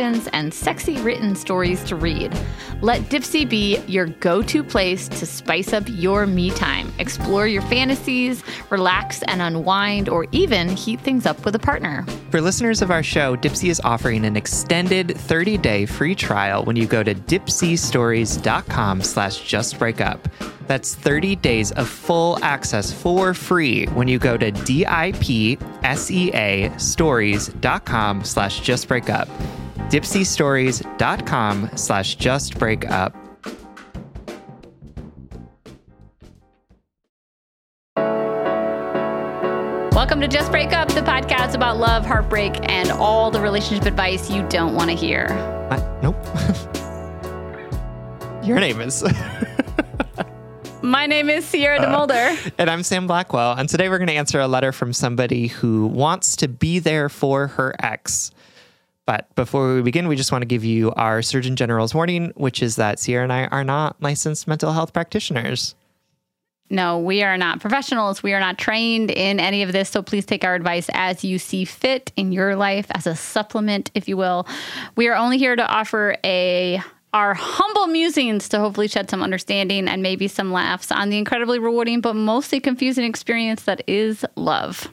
and sexy written stories to read. Let Dipsea be your go to place to spice up your me time. Explore your fantasies, relax and unwind, or even heat things up with a partner. For listeners of our show, Dipsea is offering an extended 30-day free trial when you go to dipseastories.com slash justbreakup. That's 30 days of full access for free when you go to D-I-P-S-E-A stories.com slash justbreakup dipseastories.com slash justbreakup. Welcome to Just Break Up, the podcast about love, heartbreak, and all the relationship advice you don't want to hear. Uh, nope. Your name is. My name is Sierra DeMulder. Uh, and I'm Sam Blackwell. And today we're going to answer a letter from somebody who wants to be there for her ex. But before we begin, we just want to give you our Surgeon General's warning, which is that Sierra and I are not licensed mental health practitioners. No, we are not professionals. We are not trained in any of this. So please take our advice as you see fit in your life as a supplement, if you will. We are only here to offer a our humble musings to hopefully shed some understanding and maybe some laughs on the incredibly rewarding but mostly confusing experience that is love.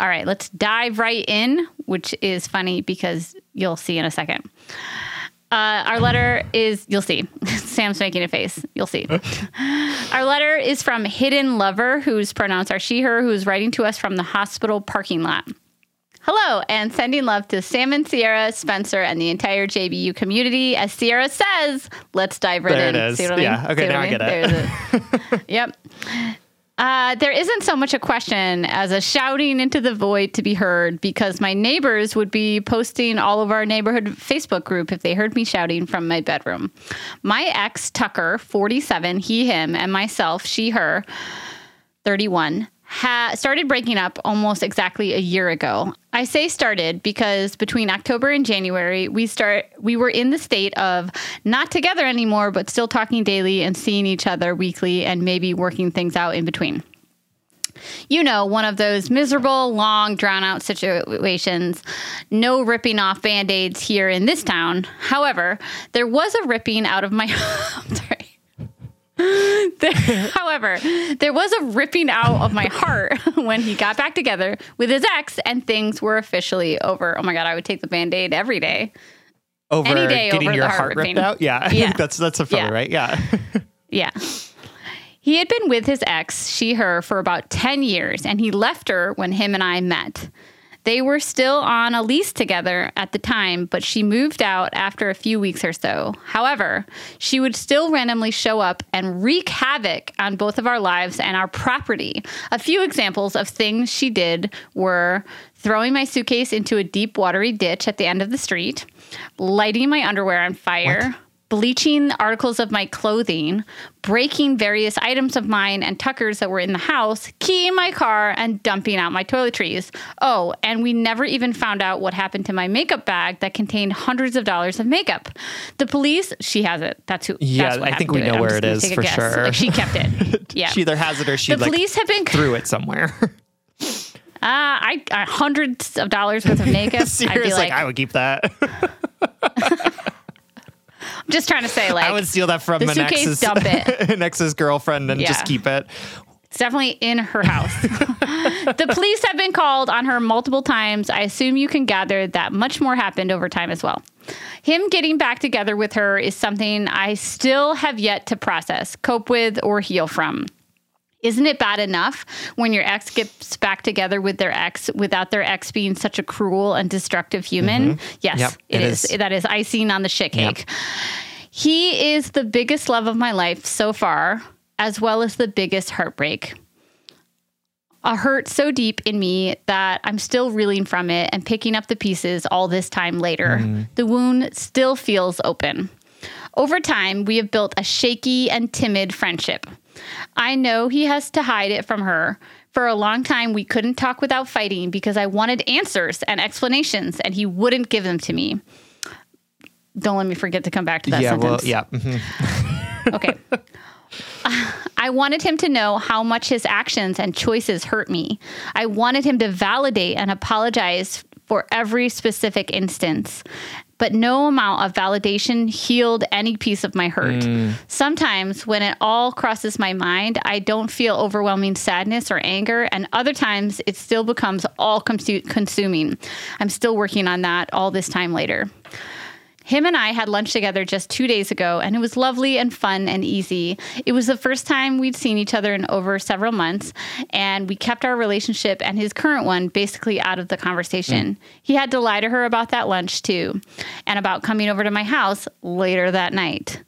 All right, let's dive right in, which is funny because you'll see in a second. Uh, our letter is, you'll see. Sam's making a face. You'll see. our letter is from Hidden Lover, whose pronouns are she, her, who's writing to us from the hospital parking lot. Hello, and sending love to Sam and Sierra, Spencer, and the entire JBU community. As Sierra says, let's dive right there in. It is. yeah. Okay, now I, mean? I get it. it. yep. Uh, there isn't so much a question as a shouting into the void to be heard because my neighbors would be posting all of our neighborhood Facebook group if they heard me shouting from my bedroom. My ex, Tucker, 47, he, him, and myself, she, her, 31, ha- started breaking up almost exactly a year ago. I say started because between October and January, we start we were in the state of not together anymore, but still talking daily and seeing each other weekly and maybe working things out in between. You know, one of those miserable, long, drawn out situations. No ripping off band aids here in this town. However, there was a ripping out of my. there, however, there was a ripping out of my heart when he got back together with his ex and things were officially over. Oh my god, I would take the band-aid every day. Over Any day getting over your heart, ripped out? Yeah. yeah. that's that's a filler, yeah. right? Yeah. yeah. He had been with his ex, she her, for about 10 years, and he left her when him and I met. They were still on a lease together at the time, but she moved out after a few weeks or so. However, she would still randomly show up and wreak havoc on both of our lives and our property. A few examples of things she did were throwing my suitcase into a deep, watery ditch at the end of the street, lighting my underwear on fire. What? Bleaching articles of my clothing, breaking various items of mine and Tucker's that were in the house, keying my car, and dumping out my toiletries. Oh, and we never even found out what happened to my makeup bag that contained hundreds of dollars of makeup. The police, she has it. That's who. Yeah, that's I think we know it. where it is for sure. Like she kept it. Yeah, she either has it or she. The like, police have been threw it somewhere. Uh, I uh, hundreds of dollars worth of makeup. I'd be like, like, I would keep that. Just trying to say, like, I would steal that from an ex's, dump it. an ex's girlfriend and yeah. just keep it. It's definitely in her house. the police have been called on her multiple times. I assume you can gather that much more happened over time as well. Him getting back together with her is something I still have yet to process, cope with, or heal from. Isn't it bad enough when your ex gets back together with their ex without their ex being such a cruel and destructive human? Mm-hmm. Yes, yep, it, it is. is. That is icing on the shit cake. Yep. He is the biggest love of my life so far as well as the biggest heartbreak. A hurt so deep in me that I'm still reeling from it and picking up the pieces all this time later. Mm. The wound still feels open. Over time, we have built a shaky and timid friendship. I know he has to hide it from her. For a long time, we couldn't talk without fighting because I wanted answers and explanations, and he wouldn't give them to me. Don't let me forget to come back to that yeah, sentence. Well, yeah. Mm-hmm. okay. I wanted him to know how much his actions and choices hurt me. I wanted him to validate and apologize for every specific instance. But no amount of validation healed any piece of my hurt. Mm. Sometimes, when it all crosses my mind, I don't feel overwhelming sadness or anger. And other times, it still becomes all consuming. I'm still working on that all this time later. Him and I had lunch together just two days ago, and it was lovely and fun and easy. It was the first time we'd seen each other in over several months, and we kept our relationship and his current one basically out of the conversation. Mm. He had to lie to her about that lunch, too, and about coming over to my house later that night.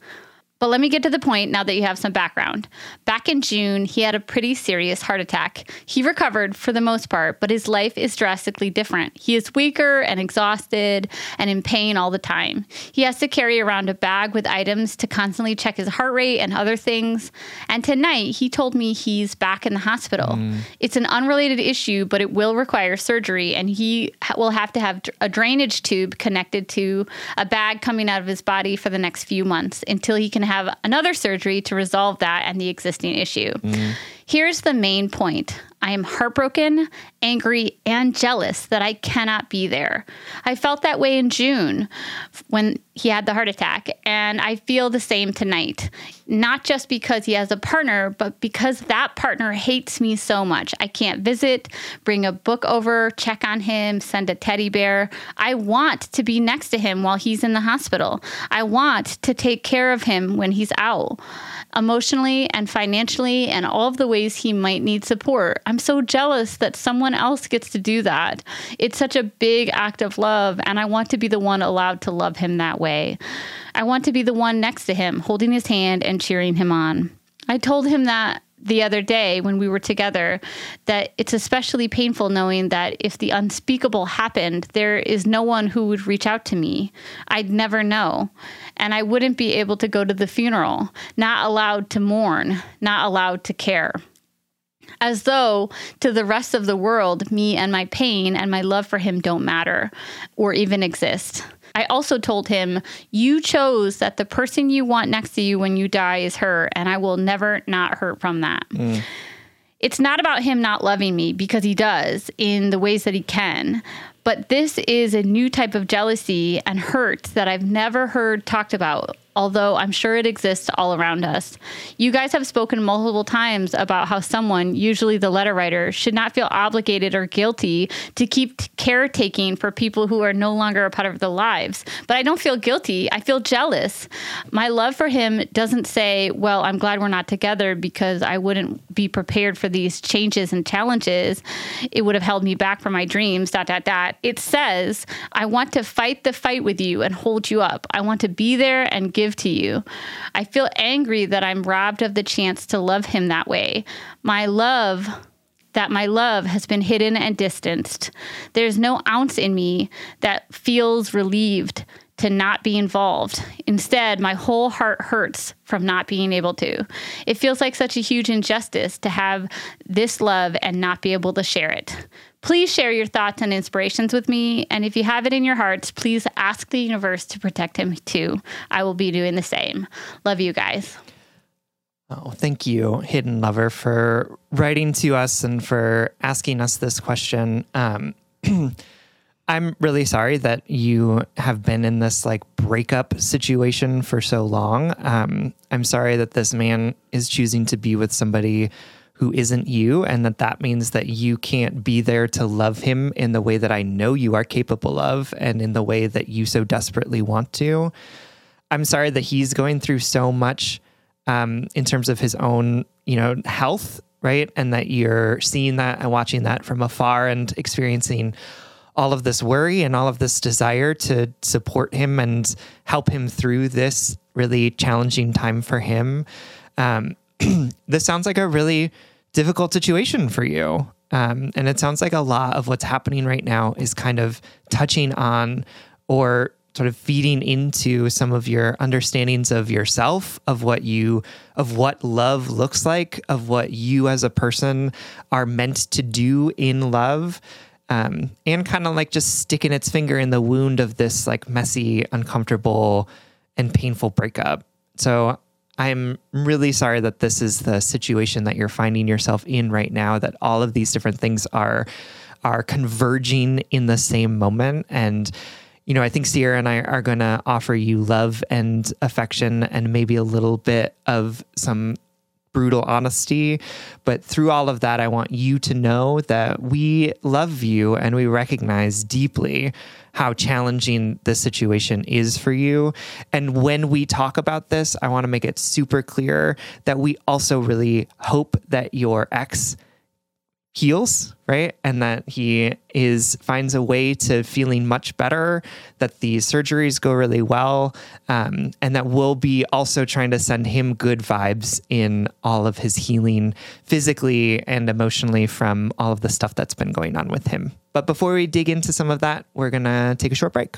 But let me get to the point now that you have some background. Back in June, he had a pretty serious heart attack. He recovered for the most part, but his life is drastically different. He is weaker and exhausted and in pain all the time. He has to carry around a bag with items to constantly check his heart rate and other things. And tonight, he told me he's back in the hospital. Mm. It's an unrelated issue, but it will require surgery, and he will have to have a drainage tube connected to a bag coming out of his body for the next few months until he can have another surgery to resolve that and the existing issue. Mm-hmm. Here's the main point I am heartbroken, angry, and jealous that I cannot be there. I felt that way in June when he had the heart attack, and I feel the same tonight. Not just because he has a partner, but because that partner hates me so much. I can't visit, bring a book over, check on him, send a teddy bear. I want to be next to him while he's in the hospital. I want to take care of him when he's out emotionally and financially and all of the ways he might need support. I'm so jealous that someone else gets to do that. It's such a big act of love, and I want to be the one allowed to love him that way. I want to be the one next to him, holding his hand and cheering him on. I told him that the other day when we were together that it's especially painful knowing that if the unspeakable happened, there is no one who would reach out to me. I'd never know. And I wouldn't be able to go to the funeral, not allowed to mourn, not allowed to care. As though to the rest of the world, me and my pain and my love for him don't matter or even exist. I also told him, You chose that the person you want next to you when you die is her, and I will never not hurt from that. Mm. It's not about him not loving me because he does in the ways that he can. But this is a new type of jealousy and hurt that I've never heard talked about although I'm sure it exists all around us. You guys have spoken multiple times about how someone, usually the letter writer, should not feel obligated or guilty to keep caretaking for people who are no longer a part of their lives. But I don't feel guilty. I feel jealous. My love for him doesn't say, well, I'm glad we're not together because I wouldn't be prepared for these changes and challenges. It would have held me back from my dreams, dot, dot, dot. It says, I want to fight the fight with you and hold you up. I want to be there and give give to you. I feel angry that I'm robbed of the chance to love him that way. My love that my love has been hidden and distanced. There's no ounce in me that feels relieved to not be involved. Instead, my whole heart hurts from not being able to. It feels like such a huge injustice to have this love and not be able to share it. Please share your thoughts and inspirations with me. And if you have it in your hearts, please ask the universe to protect him too. I will be doing the same. Love you guys. Oh, thank you, Hidden Lover, for writing to us and for asking us this question. Um, I'm really sorry that you have been in this like breakup situation for so long. Um, I'm sorry that this man is choosing to be with somebody who isn't you, and that that means that you can't be there to love him in the way that I know you are capable of and in the way that you so desperately want to. I'm sorry that he's going through so much um, in terms of his own, you know, health, right? And that you're seeing that and watching that from afar and experiencing all of this worry and all of this desire to support him and help him through this really challenging time for him. Um, this sounds like a really difficult situation for you. Um, and it sounds like a lot of what's happening right now is kind of touching on or sort of feeding into some of your understandings of yourself, of what you, of what love looks like, of what you as a person are meant to do in love. Um, and kind of like just sticking its finger in the wound of this like messy, uncomfortable, and painful breakup. So I'm really sorry that this is the situation that you're finding yourself in right now, that all of these different things are are converging in the same moment. And, you know, I think Sierra and I are gonna offer you love and affection and maybe a little bit of some brutal honesty. But through all of that, I want you to know that we love you and we recognize deeply how challenging this situation is for you. And when we talk about this, I want to make it super clear that we also really hope that your ex heals, right? And that he is finds a way to feeling much better, that the surgeries go really well, um, and that we'll be also trying to send him good vibes in all of his healing physically and emotionally from all of the stuff that's been going on with him. But before we dig into some of that, we're gonna take a short break.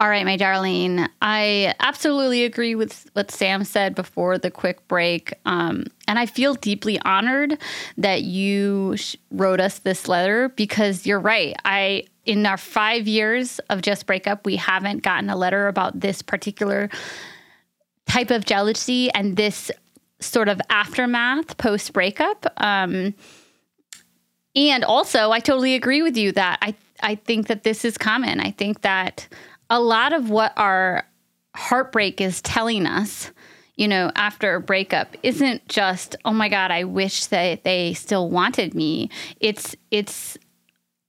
All right, my darling. I absolutely agree with what Sam said before the quick break. Um, and I feel deeply honored that you sh- wrote us this letter because you're right. I, in our five years of Just Breakup, we haven't gotten a letter about this particular type of jealousy and this sort of aftermath post breakup. Um, and also, I totally agree with you that I, I think that this is common. I think that a lot of what our heartbreak is telling us, you know, after a breakup isn't just, oh my God, I wish that they still wanted me. It's, it's,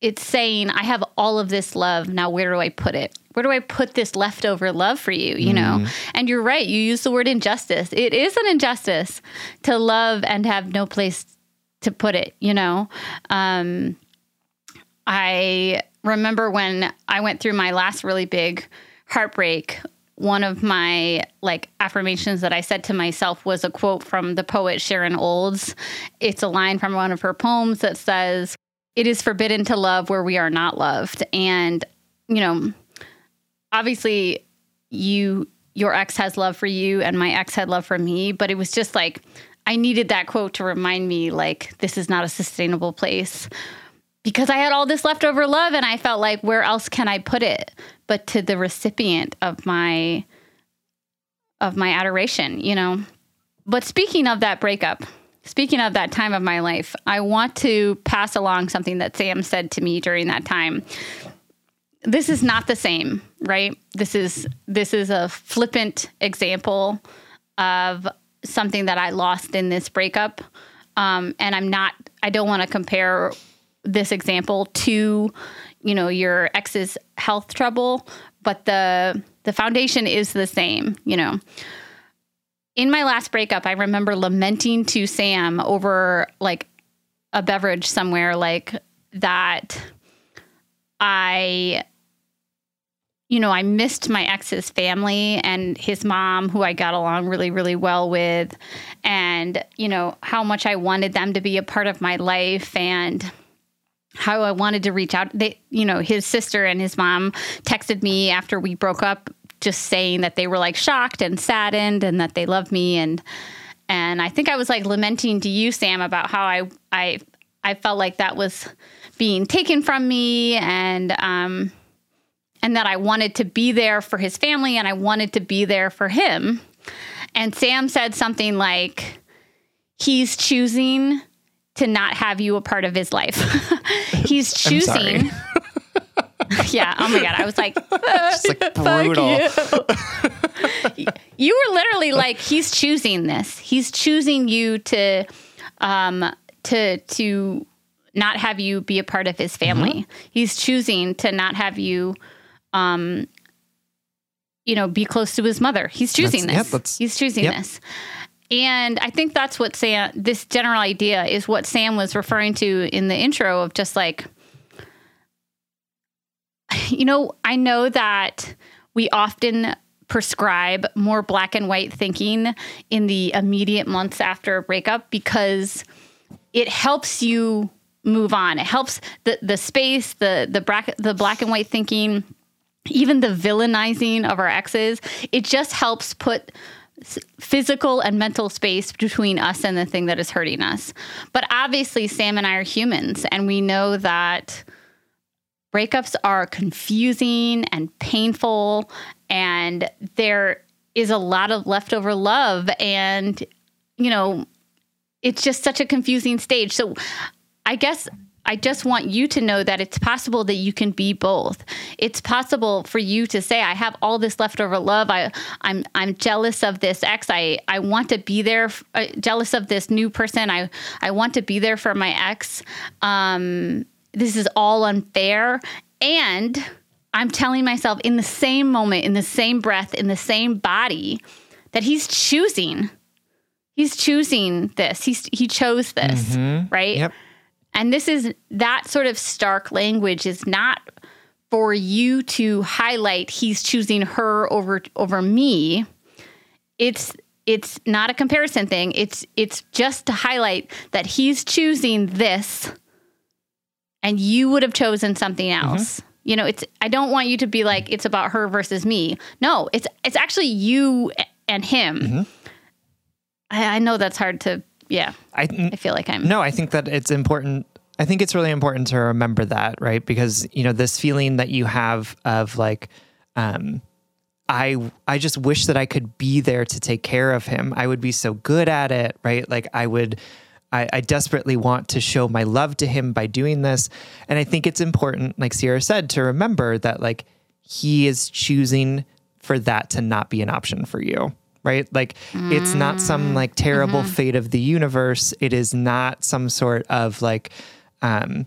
it's saying, I have all of this love. Now, where do I put it? Where do I put this leftover love for you? You know? And you're right. You use the word injustice. It is an injustice to love and have no place to put it, you know? Um, I remember when I went through my last really big heartbreak, one of my like affirmations that I said to myself was a quote from the poet Sharon Olds. It's a line from one of her poems that says, "It is forbidden to love where we are not loved." And, you know, obviously you your ex has love for you and my ex had love for me, but it was just like I needed that quote to remind me like this is not a sustainable place because I had all this leftover love and I felt like where else can I put it but to the recipient of my of my adoration, you know. But speaking of that breakup, speaking of that time of my life, I want to pass along something that Sam said to me during that time. This is not the same, right? This is this is a flippant example of something that I lost in this breakup. Um, and I'm not I don't want to compare this example to you know your ex's health trouble but the the foundation is the same you know. In my last breakup i remember lamenting to sam over like a beverage somewhere like that i you know i missed my ex's family and his mom who i got along really really well with and you know how much i wanted them to be a part of my life and how I wanted to reach out. They, you know, his sister and his mom texted me after we broke up, just saying that they were like shocked and saddened and that they love me and and I think I was like lamenting to you, Sam, about how I I I felt like that was being taken from me and um and that I wanted to be there for his family and I wanted to be there for him. And Sam said something like he's choosing to not have you a part of his life. He's choosing. yeah. Oh my god. I was like, It's like brutal. you. you were literally like, he's choosing this. He's choosing you to, um, to to not have you be a part of his family. Mm-hmm. He's choosing to not have you, um, you know, be close to his mother. He's choosing That's- this. he's choosing yep. this. And I think that's what Sam, this general idea is what Sam was referring to in the intro of just like, you know, I know that we often prescribe more black and white thinking in the immediate months after a breakup because it helps you move on. It helps the the space, the the bracket, the black and white thinking, even the villainizing of our exes. It just helps put physical and mental space between us and the thing that is hurting us. But obviously, Sam and I are humans, and we know that breakups are confusing and painful, and there is a lot of leftover love. And, you know, it's just such a confusing stage. So I guess I just want you to know that it's possible that you can be both. It's possible for you to say, I have all this leftover love. I, I'm, I'm jealous of this ex. I, I want to be there, uh, jealous of this new person. I, I want to be there for my ex. Um, this is all unfair. And I'm telling myself in the same moment, in the same breath, in the same body, that he's choosing. He's choosing this. He's he chose this, right? Yep. And this is that sort of stark language is not for you to highlight he's choosing her over over me. It's it's not a comparison thing. It's it's just to highlight that he's choosing this and you would have chosen something mm-hmm. else. You know, it's I don't want you to be like it's about her versus me. No, it's it's actually you and him. Mm-hmm. I, I know that's hard to yeah. I, I feel like I'm No, I think that it's important. I think it's really important to remember that, right? Because you know this feeling that you have of like, um, I I just wish that I could be there to take care of him. I would be so good at it, right? Like I would. I, I desperately want to show my love to him by doing this, and I think it's important, like Sierra said, to remember that like he is choosing for that to not be an option for you right? Like it's not some like terrible fate of the universe. It is not some sort of like um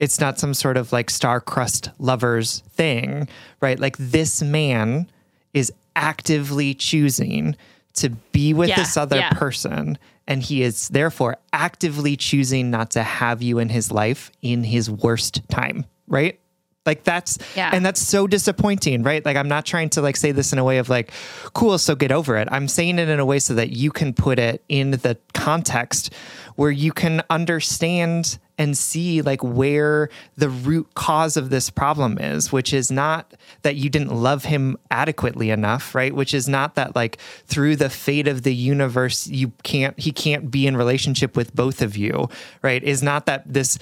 it's not some sort of like star-crust lovers thing, right? Like this man is actively choosing to be with Yeah, this other yeah. person and he is therefore actively choosing not to have you in his life in his worst time, right? Like that's Yeah. and that's so disappointing, right? Like I'm not trying to like say this in a way of like cool, so get over it. I'm saying it in a way so that you can put it in the context where you can understand and see like where the root cause of this problem is, which is not that you didn't love him adequately enough, right? Which is not that like through the fate of the universe you can't he can't be in relationship with both of you, right? Is not that this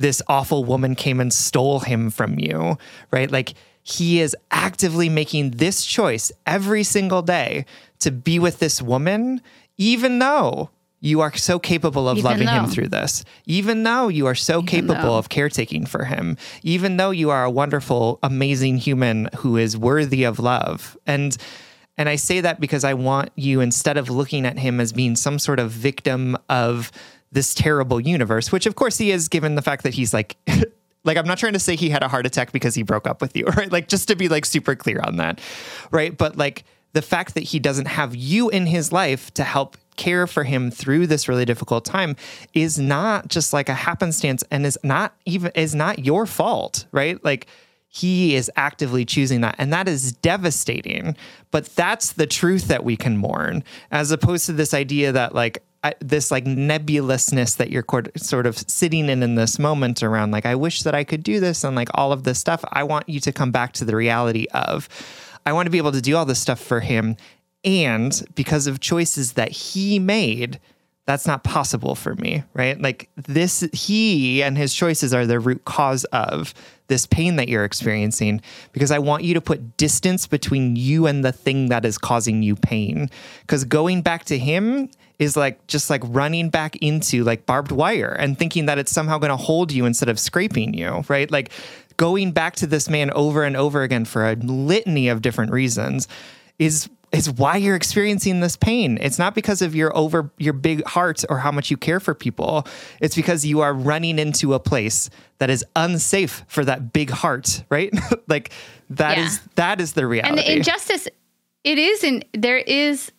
this awful woman came and stole him from you, right? Like he is actively making this choice every single day to be with this woman, even though you are so capable of Even loving him through this, even though you are so capable though. of caretaking for him, even though you are a wonderful, amazing human who is worthy of love. And and I say that because I want you, instead of looking at him as being some sort of victim of this terrible universe, which of course he is, given the fact that he's like, like I'm not trying to say he had a heart attack because he broke up with you, right? Like just to be like super clear on that, right? But like the fact that he doesn't have you in his life to help care for him through this really difficult time is not just like a happenstance and is not even is not your fault, right? Like he is actively choosing that and that is devastating but that's the truth that we can mourn as opposed to this idea that like I, this like nebulousness that you're sort of sitting in in this moment around like i wish that i could do this and like all of this stuff i want you to come back to the reality of i want to be able to do all this stuff for him. And because of choices that he made that's not possible for me, right? Like this, he and his choices are the root cause of this pain that you're experiencing because I want you to put distance between you and the thing that is causing you pain. Because going back to him is like just like running back into like barbed wire and thinking that it's somehow going to hold you instead of scraping you, right? Like going back to this man over and over again for a litany of different reasons is is why you're experiencing this pain. It's not because of your over your big heart or how much you care for people. It's because you are running into a place that is unsafe for that big heart, right? like that is Yeah. that is the reality. and the injustice it is in there is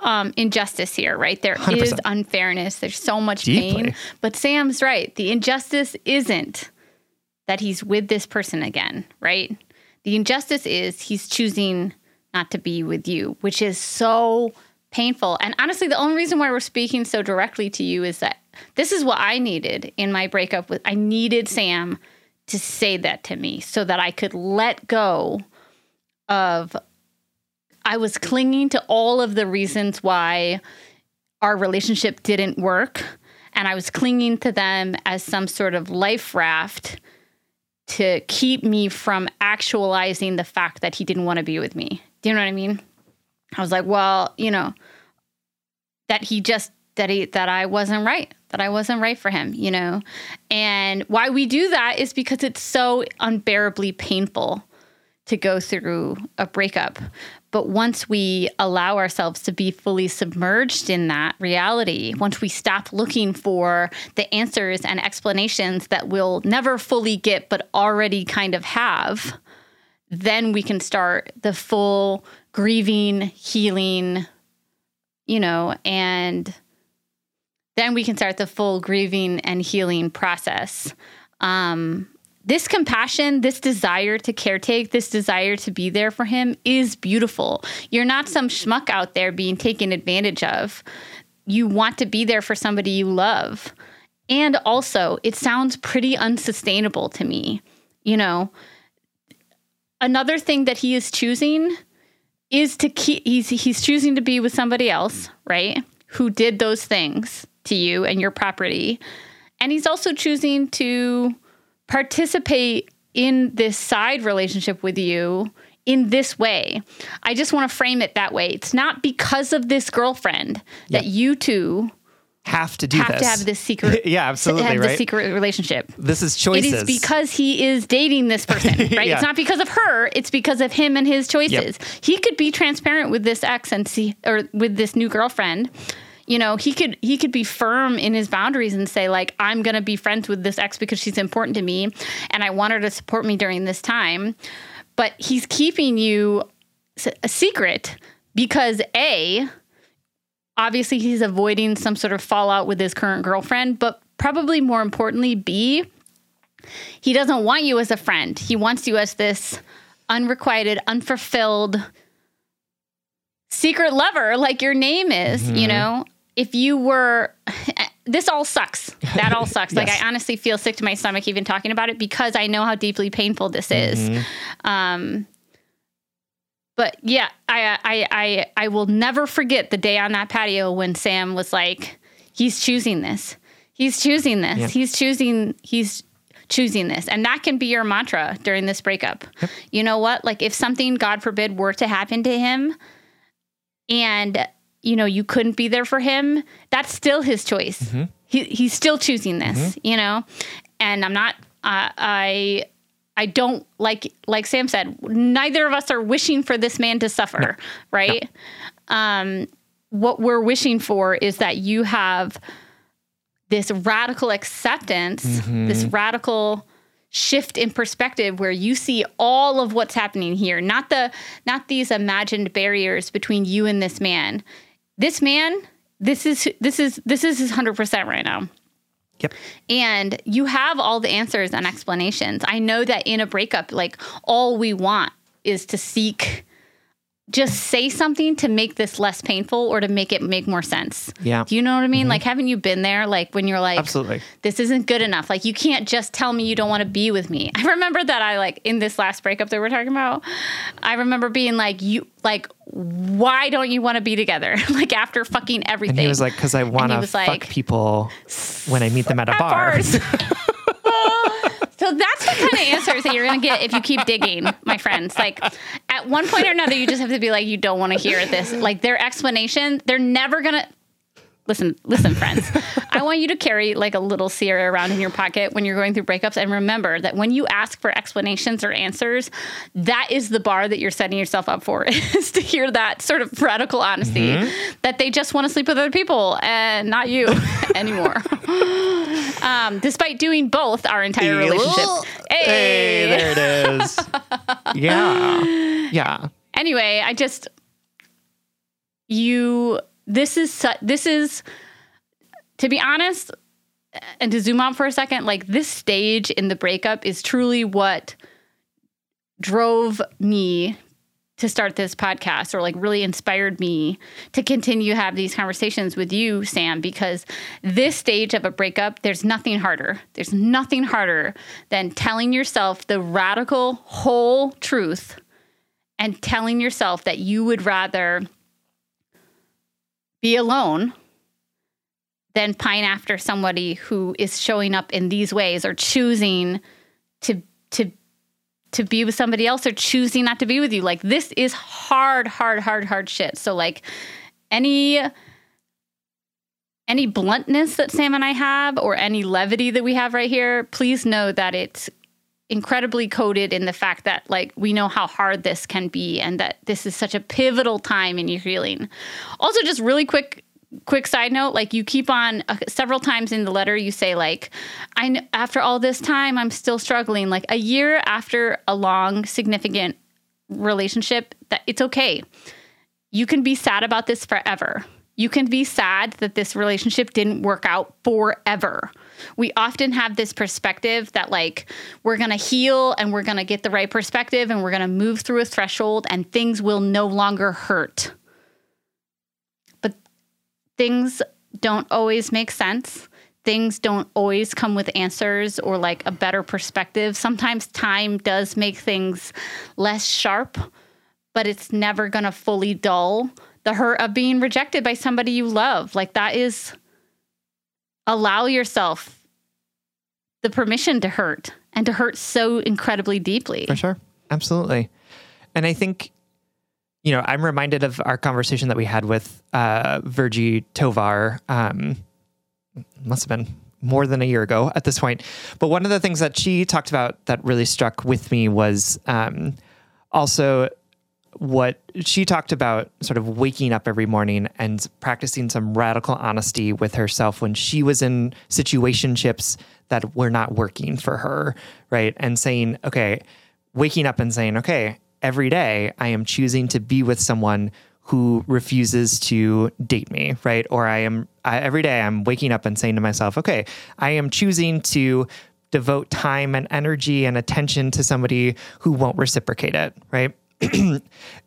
um injustice here right There is 100%. unfairness there's so much Deeply. pain but sam's right the injustice isn't that he's with this person again right the injustice is he's choosing not to be with you which is so painful and honestly the only reason why we're speaking so directly to you is that this is what i needed in my breakup with i needed sam to say that to me so that i could let go of I was clinging to all of the reasons why our relationship didn't work. And I was clinging to them as some sort of life raft to keep me from actualizing the fact that he didn't want to be with me. Do you know what I mean? I was like, well, you know, that he just that he that I wasn't right, that I wasn't right for him, you know. And why we do that is because it's so unbearably painful to go through a breakup. But once we allow ourselves to be fully submerged in that reality, once we stop looking for the answers and explanations that we'll never fully get but already kind of have, then we can start the full grieving, healing, you know, and then we can start the full grieving and healing process. Um, this compassion, this desire to caretake, this desire to be there for him is beautiful. You're not some schmuck out there being taken advantage of. You want to be there for somebody you love. And also, it sounds pretty unsustainable to me. You know, another thing that he is choosing is to keep he's he's choosing to be with somebody else, right? Who did those things to you and your property. And he's also choosing to participate in this side relationship with you in this way. I just want to frame it that way. It's not because of this girlfriend that you two Have to do have this. to have this secret yeah, absolutely, have right? this secret relationship. this is It choices. is because he is dating this person, right? Yeah. It's not because of her, it's because of him and his choices. He could be transparent with this ex and see or with this new girlfriend. You know, he could he could be firm in his boundaries and say like I'm going to be friends with this ex because she's important to me and I want her to support me during this time. But he's keeping you a secret because A obviously he's avoiding some sort of fallout with his current girlfriend, but probably more importantly, B, he doesn't want you as a friend. He wants you as this unrequited, unfulfilled secret lover, like your name is, you know? If you were, this all sucks. That all sucks. Like, I honestly feel sick to my stomach even talking about it because I know how deeply painful this is. Um, but yeah, I, I I I will never forget the day on that patio when Sam was like, "He's choosing this. He's choosing this. Yeah. He's choosing. He's." choosing this and that can be your mantra during this breakup you know what like if something god forbid were to happen to him and you know you couldn't be there for him that's still his choice he, he's still choosing this you know and i'm not uh, i i don't like like sam said neither of us are wishing for this man to suffer right? Um what we're wishing for is that you have this radical acceptance this radical shift in perspective where you see all of what's happening here not the not these imagined barriers between you and this man. This man this is this is this is his 100% right now Yep. and you have all the answers and explanations i know that in a breakup like all we want is to seek just say something to make this less painful or to make it make more sense Yeah. do you know what i mean mm-hmm. like haven't you been there like when you're like Absolutely. this isn't good enough. Like you can't just tell me you don't want to be with me. I remember that I like in this last breakup that we're talking about, I remember being like, you like, why don't you want to be together? like after fucking everything. And he was like, because I want to fuck like, people when I meet them at a At bar. bars. the kind of answers that you're gonna get if you keep digging, my friends. Like at one point or another, you just have to be like, you don't want to hear this. Like their explanation, they're never gonna listen, listen, friends. I want you to carry like a little Sierra around in your pocket when you're going through breakups. And remember that when you ask for explanations or answers, that is the bar that you're setting yourself up for is to hear that sort of radical honesty that they just want to sleep with other people and not you anymore. um, despite doing both our entire relationship. Hey, Hey. there it is. yeah. Yeah. anyway, I just you this is su- this is to be honest and to zoom out for a second, like this stage in the breakup is truly what drove me to start this podcast or like really inspired me to continue have these conversations with you Sam because this stage of a breakup there's nothing harder. There's nothing harder than telling yourself the radical whole truth and telling yourself that you would rather be alone than pine after somebody who is showing up in these ways or choosing to to to be with somebody else or choosing not to be with you. Like this is hard hard hard hard shit. So like any any bluntness that Sam and I have or any levity that we have right here, please know that it's incredibly coded in the fact that like we know how hard this can be and that this is such a pivotal time in your healing. Also just really quick quick side note like you keep on uh, several times in the letter you say like i kn- after all this time i'm still struggling. Like a year after a long significant relationship that it's okay. You can be sad about this forever. You can be sad that this relationship didn't work out forever we often have this perspective that like we're going to heal and we're going to get the right perspective and we're going to move through a threshold and things will no longer hurt But things don't always make sense. Things don't always come with answers or like a better perspective. Sometimes time does make things less sharp, but it's never going to fully dull the hurt of being rejected by somebody you love. Like that is allow yourself the permission to hurt and to hurt so incredibly deeply. For sure. Absolutely. And I think you know, I'm reminded of our conversation that we had with uh, Virgie Tovar. Um, must have been more than a year ago at this point. But one of the things that she talked about that really struck with me was um, also what she talked about sort of waking up every morning and practicing some radical honesty with herself when she was in situationships that were not working for her, right? And saying, okay, waking up and saying, okay, every day I am choosing to be with someone who refuses to date me, right? Or I am I, every day I'm waking up and saying to myself, okay, I am choosing to devote time and energy and attention to somebody who won't reciprocate it, right?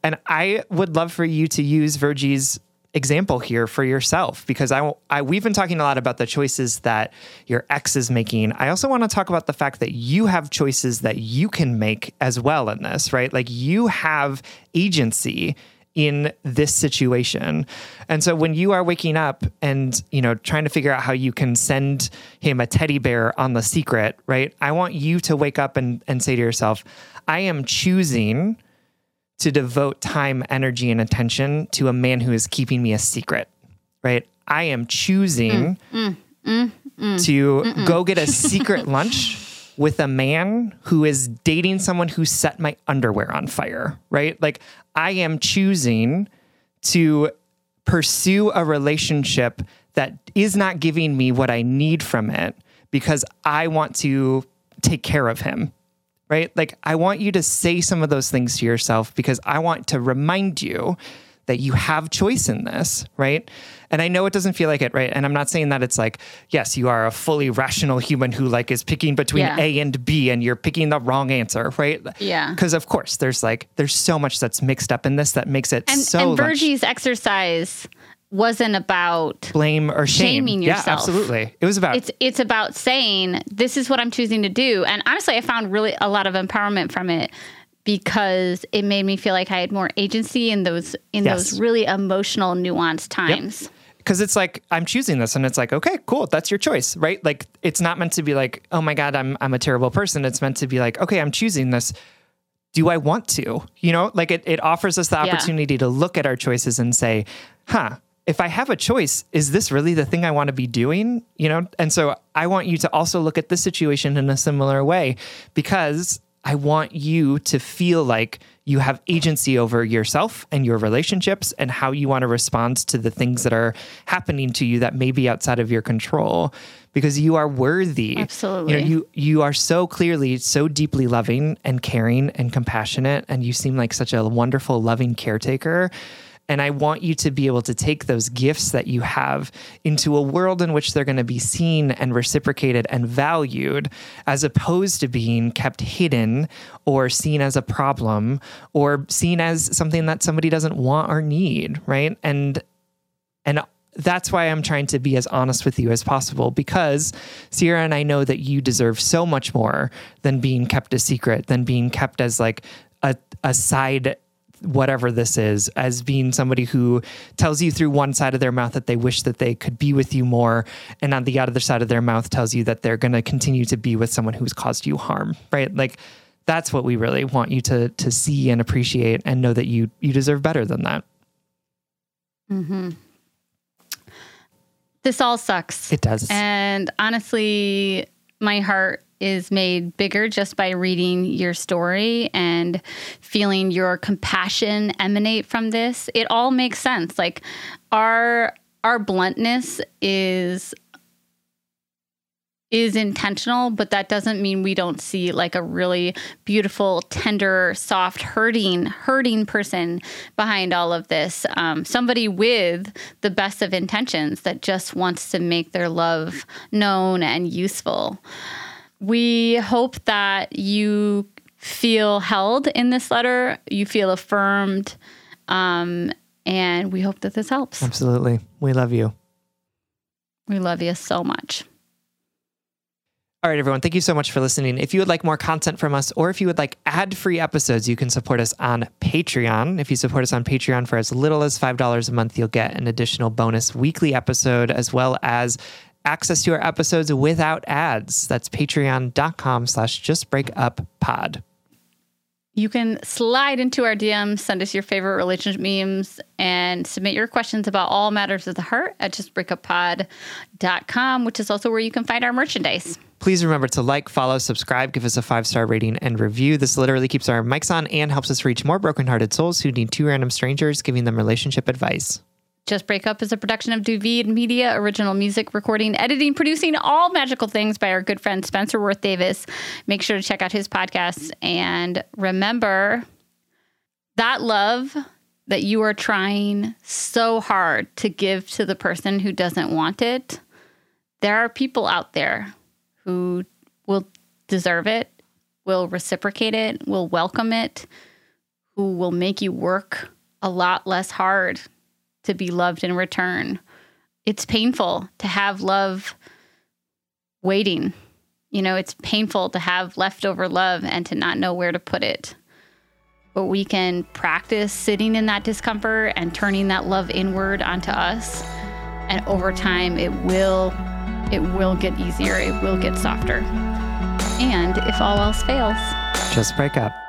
and I would love for you to use Virgie's example here for yourself because I, I we've been talking a lot about the choices that your ex is making. I also want to talk about the fact that you have choices that you can make as well in this, right? Like you have agency in this situation. And so when you are waking up and, you know, trying to figure out how you can send him a teddy bear on the secret, right? I want you to wake up and, and say to yourself, I am choosing to devote time, energy, and attention to a man who is keeping me a secret, right? I am choosing mm, mm, mm, to mm-mm. go get a secret lunch with a man who is dating someone who set my underwear on fire, right? Like, I am choosing to pursue a relationship that is not giving me what I need from it because I want to take care of him right? Like, I want you to say some of those things to yourself because I want to remind you that you have choice in this, right? And I know it doesn't feel like it, right? And I'm not saying that it's like, yes, you are a fully rational human who like is picking between yeah. A and B and you're picking the wrong answer, right? Yeah. Because of course there's like there's so much that's mixed up in this that makes it and, so And Virgie's much- exercise wasn't about blame or shame. shaming yourself. Yeah, absolutely. It was about it's it's about saying this is what I'm choosing to do. And honestly, I found really a lot of empowerment from it because it made me feel like I had more agency in those in yes. those really emotional, nuanced times. Yep because it's like I'm choosing this, and it's like, okay, cool, that's your choice, right? Like it's not meant to be like, oh my god, I'm I'm a terrible person. It's meant to be like, okay, I'm choosing this. Do I want to? You know, like it, it offers us the opportunity yeah. to look at our choices and say, huh, if I have a choice, is this really the thing I want to be doing? You know, and so I want you to also look at this situation in a similar way because I want you to feel like you have agency over yourself and your relationships and how you want to respond to the things that are happening to you that may be outside of your control because you are worthy. Absolutely. You know, you you are so clearly so deeply loving and caring and compassionate and you seem like such a wonderful loving caretaker and I want you to be able to take those gifts that you have into a world in which they're going to be seen and reciprocated and valued, as opposed to being kept hidden or seen as a problem or seen as something that somebody doesn't want or need, right? And and that's why I'm trying to be as honest with you as possible because Sierra and I know that you deserve so much more than being kept a secret, than being kept as like a, a side whatever this is as being somebody who tells you through one side of their mouth that they wish that they could be with you more and on the other side of their mouth tells you that they're going to continue to be with someone who's caused you harm right like that's what we really want you to to see and appreciate and know that you you deserve better than that mm-hmm. This all sucks. It does. And honestly, my heart is made bigger just by reading your story and feeling your compassion emanate from this. It all makes sense. Like our our bluntness is is intentional, but that doesn't mean we don't see like a really beautiful, tender, soft, hurting, hurting person behind all of this. Um, somebody with the best of intentions that just wants to make their love known and useful. We hope that you feel held in this letter, you feel affirmed, um, and we hope that this helps. Absolutely. We love you. We love you so much. All right, everyone. Thank you so much for listening. If you would like more content from us, or if you would like ad free episodes, you can support us on Patreon. If you support us on Patreon for as little as $5 a month, you'll get an additional bonus weekly episode, as well as access to our episodes without ads. That's patreon.com slash justbreakuppod. You can slide into our DMs, send us your favorite relationship memes, and submit your questions about all matters of the heart at justbreakuppod.com, which is also where you can find our merchandise. Please remember to like, follow, subscribe, give us a five star rating and review. This literally keeps our mics on and helps us reach more brokenhearted souls who need two random strangers giving them relationship advice. Just Break Up is a production of Duvid Media, original music, recording, editing, producing, all magical things by our good friend Spencer Worth Davis. Make sure to check out his podcast. And remember that love that you are trying so hard to give to the person who doesn't want it, there are people out there who will deserve it, will reciprocate it, will welcome it, who will make you work a lot less hard to be loved in return. It's painful to have love waiting. You know, it's painful to have leftover love and to not know where to put it. But we can practice sitting in that discomfort and turning that love inward onto us. And over time, it will it will get easier, it will get softer. And if all else fails, just break up.